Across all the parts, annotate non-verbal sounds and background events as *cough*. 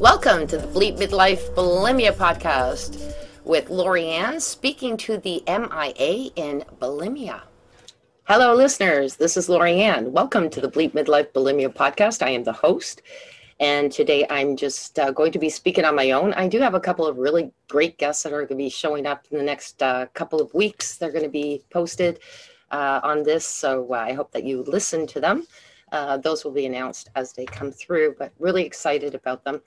Welcome to the Bleep Midlife Bulimia podcast with Lorianne speaking to the MIA in bulimia. Hello, listeners. This is Lorianne. Welcome to the Bleep Midlife Bulimia podcast. I am the host, and today I'm just uh, going to be speaking on my own. I do have a couple of really great guests that are going to be showing up in the next uh, couple of weeks. They're going to be posted uh, on this, so uh, I hope that you listen to them. Uh, those will be announced as they come through, but really excited about them.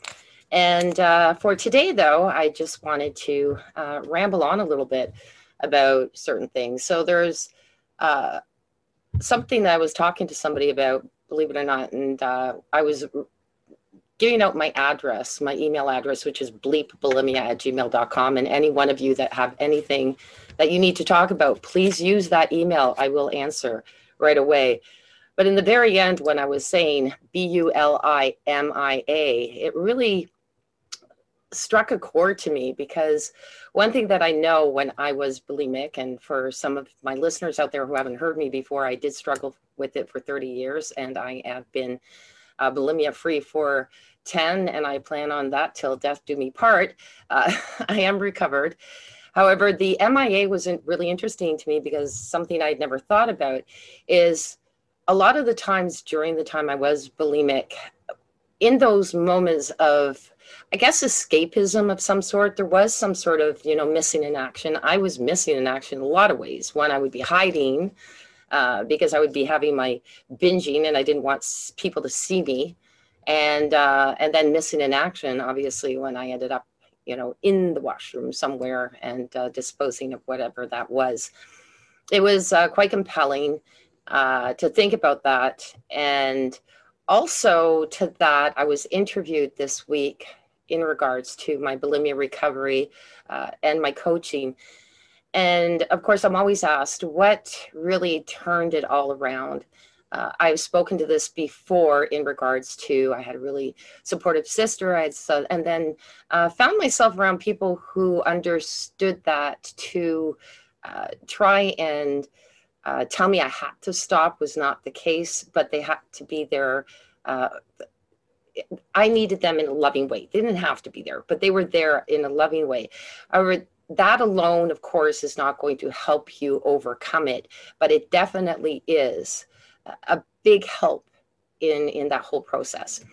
And uh, for today, though, I just wanted to uh, ramble on a little bit about certain things. So there's uh, something that I was talking to somebody about, believe it or not, and uh, I was giving out my address, my email address, which is bleepbulimia at gmail.com. And any one of you that have anything that you need to talk about, please use that email. I will answer right away. But in the very end, when I was saying B U L I M I A, it really struck a chord to me because one thing that I know when I was bulimic, and for some of my listeners out there who haven't heard me before, I did struggle with it for 30 years and I have been uh, bulimia free for 10, and I plan on that till death do me part. Uh, *laughs* I am recovered. However, the MIA wasn't really interesting to me because something I'd never thought about is a lot of the times during the time I was bulimic, in those moments of, I guess, escapism of some sort, there was some sort of, you know, missing in action. I was missing in action in a lot of ways. One, I would be hiding uh, because I would be having my binging and I didn't want people to see me. And, uh, and then missing in action, obviously, when I ended up, you know, in the washroom somewhere and uh, disposing of whatever that was. It was uh, quite compelling uh, to think about that. And also to that, I was interviewed this week in regards to my bulimia recovery uh, and my coaching. And of course, I'm always asked what really turned it all around. Uh, I've spoken to this before in regards to I had a really supportive sister. I had so, and then uh, found myself around people who understood that to uh, try and uh, tell me I had to stop was not the case, but they had to be there. Uh, I needed them in a loving way. They didn't have to be there, but they were there in a loving way. However, that alone, of course, is not going to help you overcome it, but it definitely is a big help in in that whole process.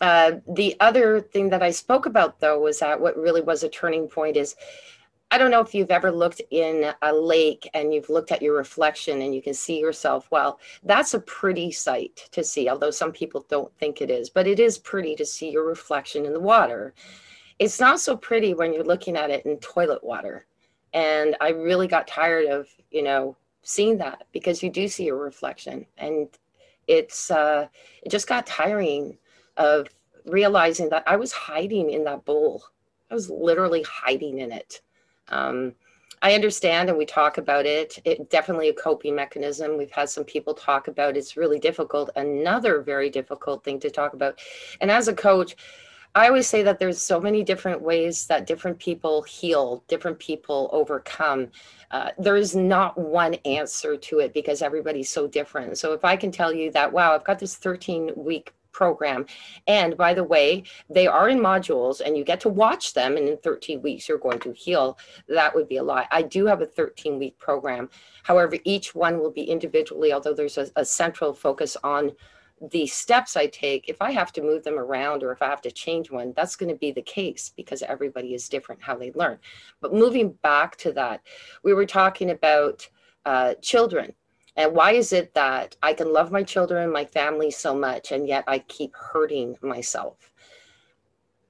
Uh, the other thing that I spoke about, though, was that what really was a turning point is I don't know if you've ever looked in a lake and you've looked at your reflection and you can see yourself. Well, that's a pretty sight to see, although some people don't think it is, but it is pretty to see your reflection in the water. It's not so pretty when you're looking at it in toilet water. And I really got tired of, you know, seeing that because you do see your reflection and it's uh it just got tiring of realizing that I was hiding in that bowl. I was literally hiding in it um, I understand and we talk about it. It definitely a coping mechanism. We've had some people talk about it's really difficult. Another very difficult thing to talk about. And as a coach, I always say that there's so many different ways that different people heal, different people overcome. Uh, there is not one answer to it because everybody's so different. So if I can tell you that, wow, I've got this 13 week program. And by the way, they are in modules and you get to watch them. And in 13 weeks, you're going to heal. That would be a lot. I do have a 13 week program. However, each one will be individually, although there's a, a central focus on the steps I take, if I have to move them around or if I have to change one, that's going to be the case because everybody is different how they learn. But moving back to that, we were talking about uh, children and why is it that I can love my children, my family so much, and yet I keep hurting myself?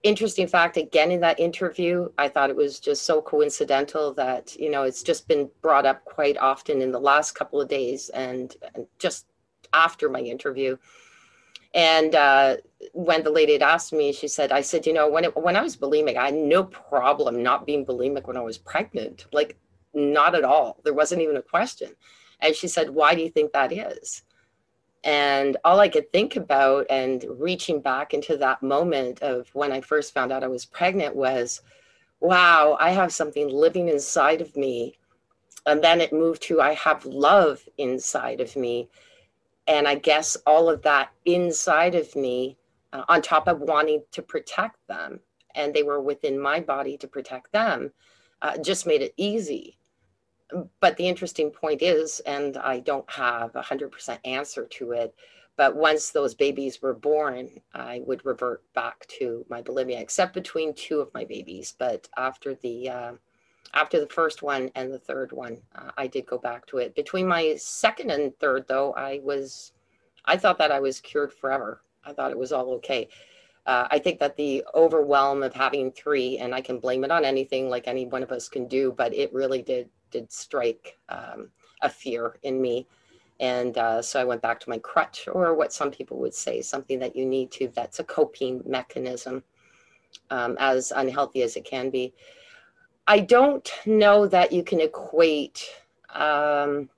Interesting fact, again, in that interview, I thought it was just so coincidental that, you know, it's just been brought up quite often in the last couple of days and, and just after my interview. And uh, when the lady had asked me, she said, I said, you know, when, it, when I was bulimic, I had no problem not being bulimic when I was pregnant. Like, not at all. There wasn't even a question. And she said, Why do you think that is? And all I could think about and reaching back into that moment of when I first found out I was pregnant was, wow, I have something living inside of me. And then it moved to, I have love inside of me. And I guess all of that inside of me uh, on top of wanting to protect them, and they were within my body to protect them, uh, just made it easy. But the interesting point is, and I don't have a 100% answer to it, but once those babies were born, I would revert back to my bulimia, except between two of my babies. But after the uh, after the first one and the third one, uh, I did go back to it. Between my second and third, though, I was, I thought that I was cured forever. I thought it was all okay. Uh, I think that the overwhelm of having three, and I can blame it on anything like any one of us can do, but it really did did strike um, a fear in me. And uh, so I went back to my crutch, or what some people would say, something that you need to, that's a coping mechanism, um, as unhealthy as it can be. I don't know that you can equate. Um,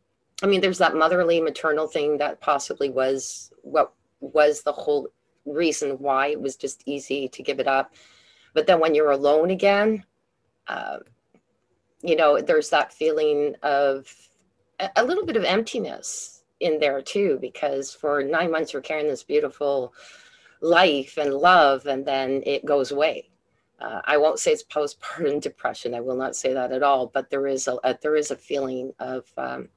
I mean, there's that motherly maternal thing that possibly was what was the whole reason why it was just easy to give it up. But then when you're alone again, uh, you know, there's that feeling of a, little bit of emptiness in there too, because for nine months you're carrying this beautiful life and love, and then it goes away uh, I won't say it's postpartum *laughs* depression. I will not say that at all. But there is a, a there is a feeling of um,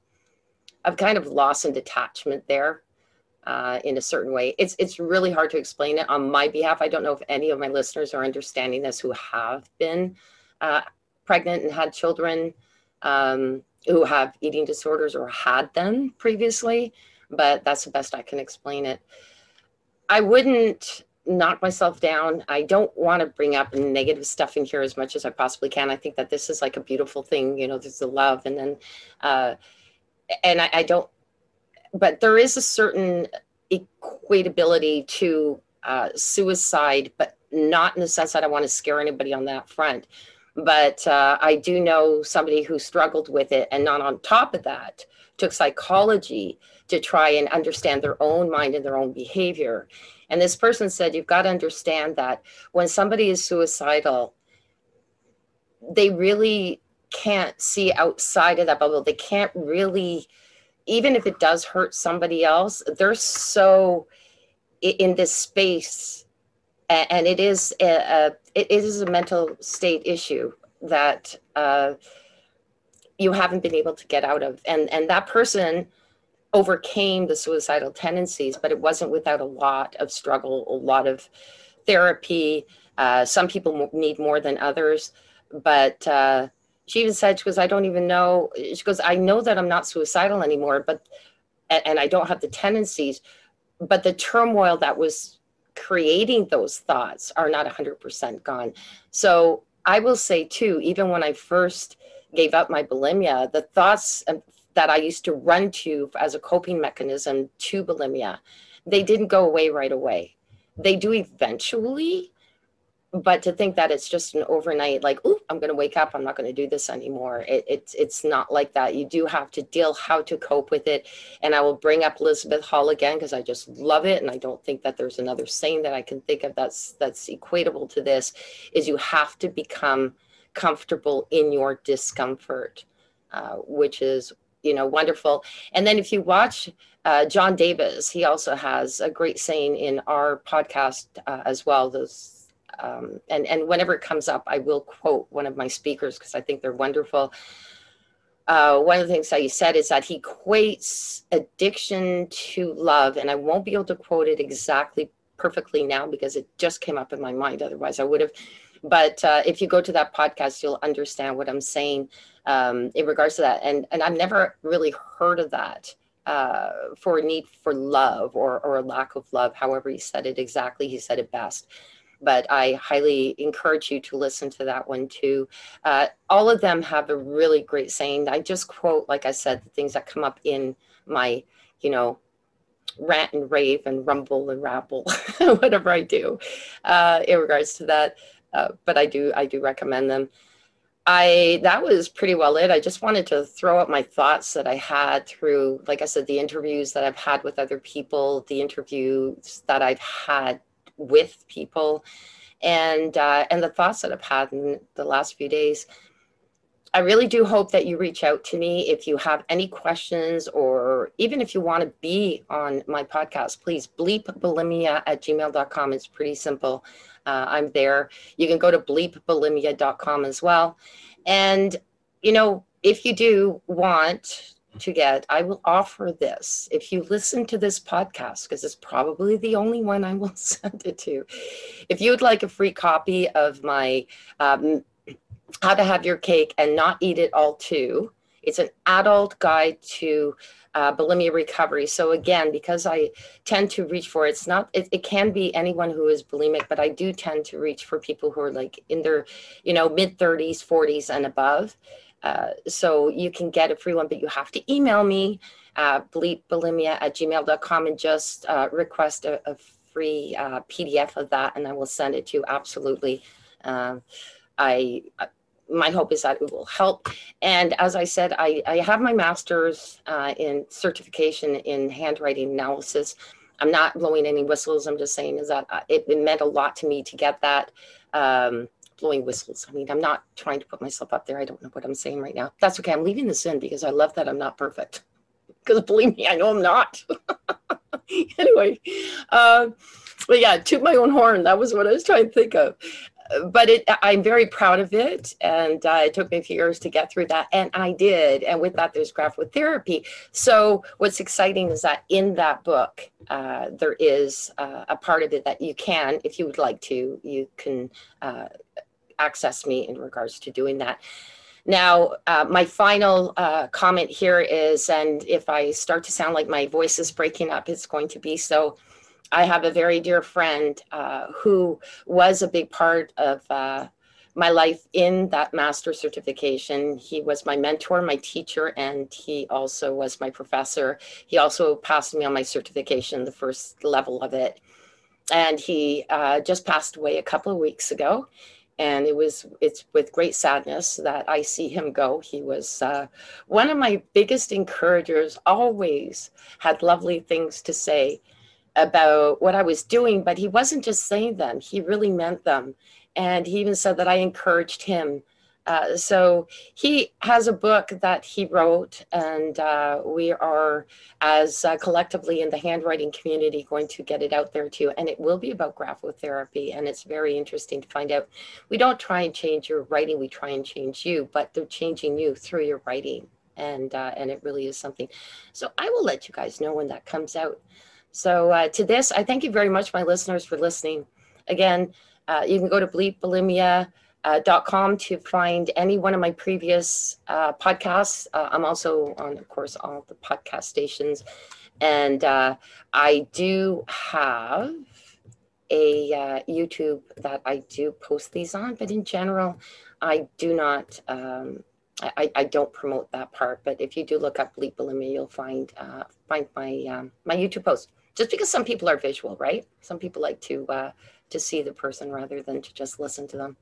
of kind of loss and detachment there uh, in a certain way. It's it's really hard to explain it on my behalf. I don't know if any of my listeners are understanding this who have been uh, pregnant and had children um, who have eating disorders or had them previously. But that's the best I can explain it. I wouldn't knock myself down. I don't want to bring up negative stuff in here as much as I possibly can. I think that this is like a beautiful thing, you know, there's the love and then, uh, and I, I don't, but there is a certain equatability to uh, suicide, but not in the sense that I want to scare anybody on that front. But uh, I do know somebody who struggled with it, and not on top of that, took psychology to try and understand their own mind and their own behavior. And this person said, You've got to understand that when somebody is suicidal, they really can't see outside of that bubble. They can't really, even if it does hurt somebody else, they're so in this space. And it is a, a it is a mental state issue that uh, you haven't been able to get out of. And and that person overcame the suicidal tendencies, but it wasn't without a lot of struggle, a lot of therapy. Uh, some people need more than others, but uh, she even said, she goes, I don't even know. She goes, I know that I'm not suicidal anymore, but, and, and I don't have the tendencies, but the turmoil that was creating those thoughts are not 100% gone. So I will say too, even when I first gave up my bulimia, the thoughts um, that I used to run to as a coping mechanism to bulimia, they didn't go away right away. They do eventually, but to think that it's just an overnight, like, oh, I'm going to wake up, I'm not going to do this anymore. It, it's it's not like that. You do have to deal how to cope with it. And I will bring up Elizabeth Hall again because I just love it, and I don't think that there's another saying that I can think of that's that's equatable to this. Is you have to become comfortable in your discomfort, uh, which is you know wonderful and then if you watch uh, john davis he also has a great saying in our podcast uh, as well those um, and and whenever it comes up i will quote one of my speakers because i think they're wonderful uh, one of the things that he said is that he equates addiction to love and i won't be able to quote it exactly perfectly now because it just came up in my mind otherwise i would have but uh, if you go to that podcast you'll understand what i'm saying um, in regards to that. And and I've never really heard of that uh, for a need for love or or a lack of love. However, he said it exactly. He said it best. But I highly encourage you to listen to that one too. Uh, all of them have a really great saying. I just quote, like I said, the things that come up in my, you know, rant and rave and rumble and rabble, *laughs* whatever I do, uh, in regards to that. Uh, but I do, I do recommend them. I that was pretty well it. I just wanted to throw up my thoughts that I had through, like I said, the interviews that I've had with other people, the interviews that I've had with people, and uh, and the thoughts that I've had in the last few days. I really do hope that you reach out to me if you have any questions or even if you want to be on my podcast, please bleepbulimia at gmail.com. It's pretty simple. Uh, I'm there. You can go to bleepbulimia.com as well. And, you know, if you do want to get, I will offer this. If you listen to this podcast, because it's probably the only one I will *laughs* send it to, if you would like a free copy of my um, how to have your cake and not eat it all too. It's an adult guide to uh, bulimia recovery. So again, because I tend to reach for it's not it, it can be anyone who is bulimic, but I do tend to reach for people who are like in their, you know, mid 30s, 40s and above. Uh, so you can get a free one, but you have to email me, uh, bleepbulimia at gmail.com and just uh, request a, a free uh, PDF of that and I will send it to you absolutely. Um, I my hope is that it will help. And as I said, I, I have my master's uh, in certification in handwriting analysis. I'm not blowing any whistles. I'm just saying is that uh, it, it meant a lot to me to get that. Um, blowing whistles. I mean, I'm not trying to put myself up there. I don't know what I'm saying right now. That's okay. I'm leaving this in because I love that I'm not perfect. *laughs* Because believe me, I know I'm not. *laughs* anyway, uh, but yeah, toot my own horn. That was what I was trying to think of but it, I'm very proud of it. And uh, it took me a few years to get through that. And I did. And with that, there's graphotherapy. So what's exciting is that in that book, uh, there is uh, a part of it that you can, if you would like to, you can uh, access me in regards to doing that. Now, uh, my final uh, comment here is, and if I start to sound like my voice is breaking up, it's going to be so. I have a very dear friend uh, who was a big part of uh, my life in that master certification. He was my mentor, my teacher, and he also was my professor. He also passed me on my certification, the first level of it. And he uh, just passed away a couple of weeks ago. And it was it's with great sadness that I see him go. He was uh, one of my biggest encouragers. Always had lovely things to say about what I was doing, but he wasn't just saying them, he really meant them. And he even said that I encouraged him. Uh, so he has a book that he wrote, and uh, we are, as uh, collectively in the handwriting community, going to get it out there too. And it will be about graphotherapy, and it's very interesting to find out. We don't try and change your writing; we try and change you, but they're changing you through your writing, and uh, and it really is something. So I will let you guys know when that comes out. So uh, to this, I thank you very much, my listeners, for listening. Again, you can go to bleepbulimia.com uh, to find any one of my previous uh, podcasts. Uh, I'm also on, of course, all the podcast stations. And uh, I do have a uh, YouTube that I do post these on, but in general, I do not. Um, I, I don't promote that part, but if you do look up Bleep Bulimia, you'll find uh, find my um, my YouTube post just because some people are visual, right? Some people like to uh, to see the person rather than to just listen to them.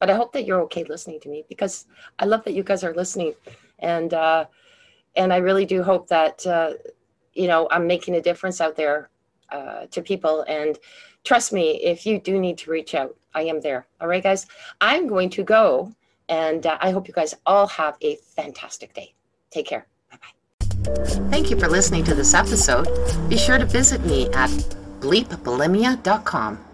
But I hope that you're okay listening to me because I love that you guys are listening, and uh, and I really do hope that uh, you know I'm making a difference out there uh, to people. And trust me, if you do need to reach out, I am there. All right, guys. I'm going to go, and uh, I hope you guys all have a fantastic day. Take care. Bye bye. Thank you for listening to this episode. Be sure to visit me at bleepbulimia.com.